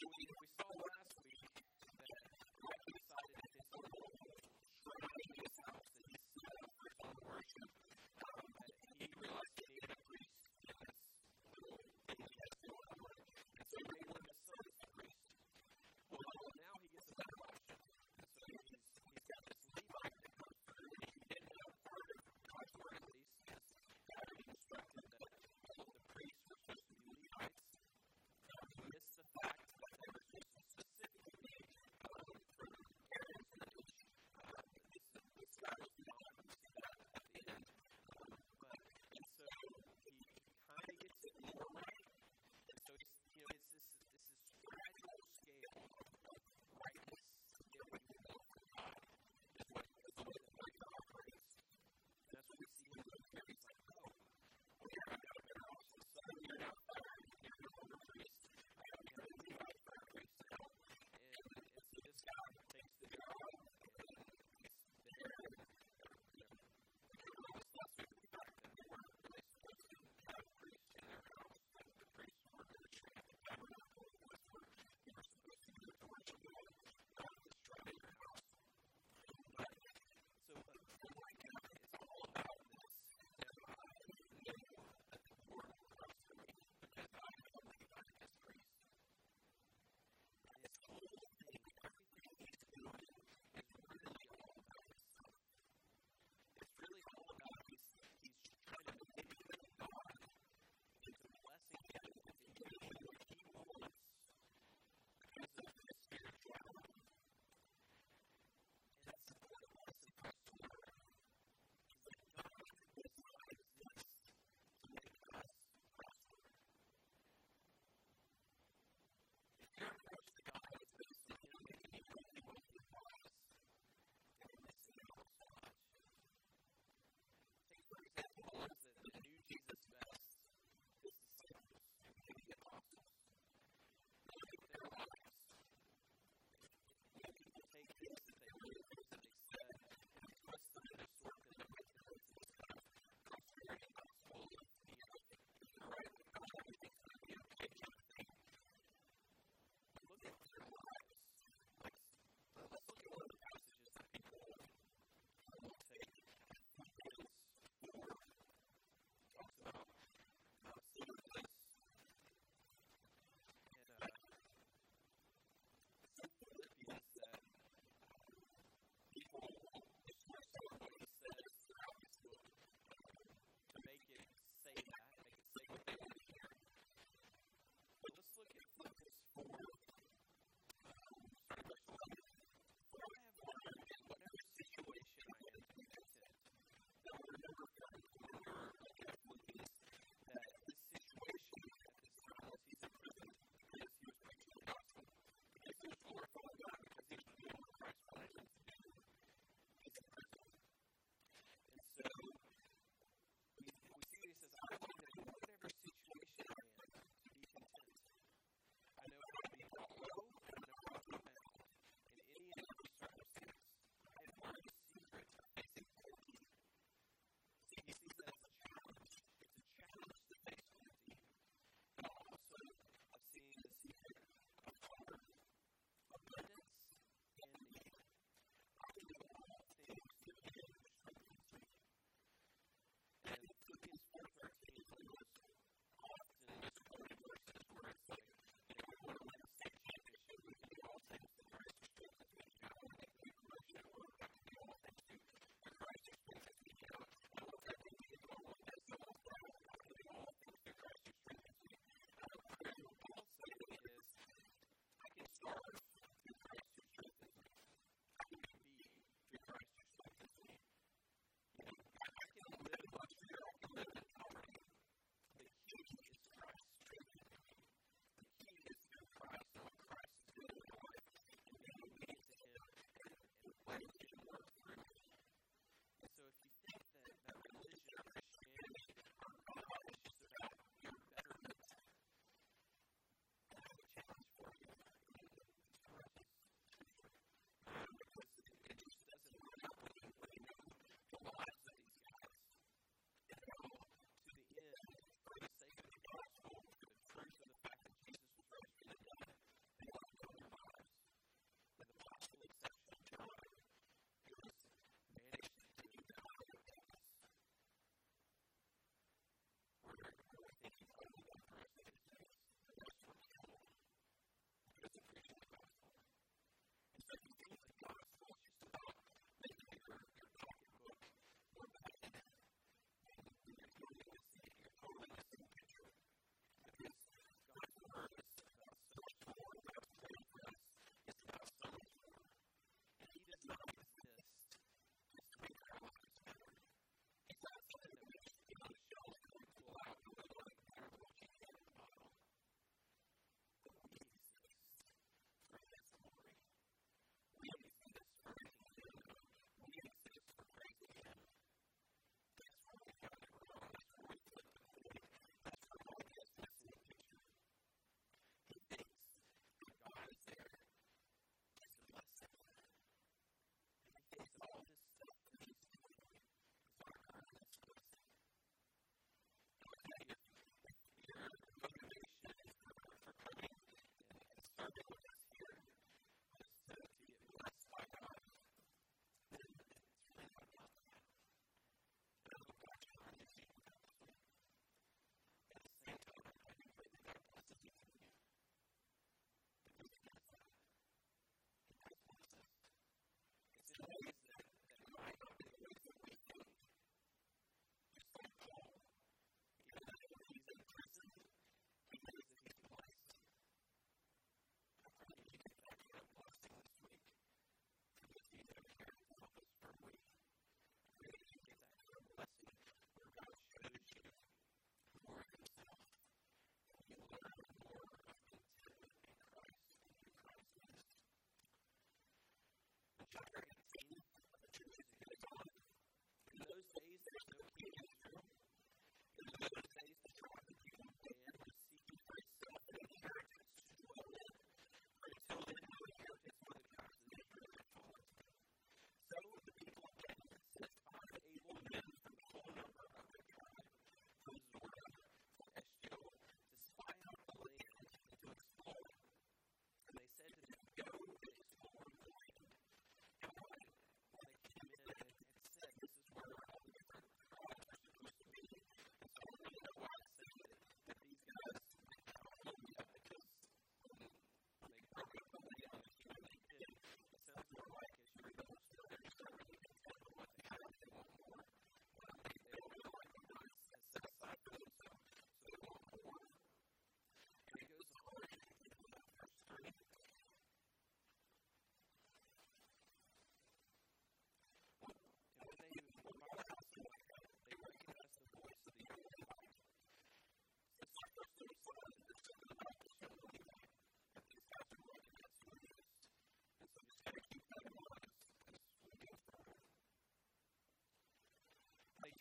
doing it. We saw last week.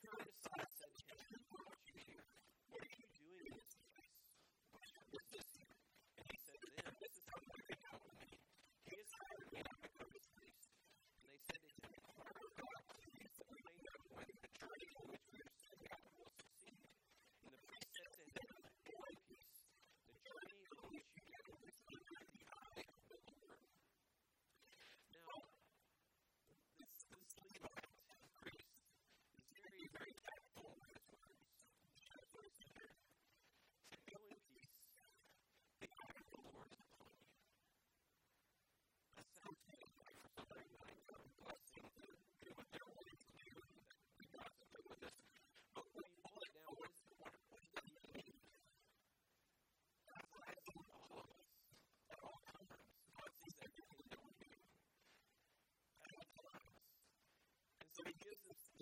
turn gives us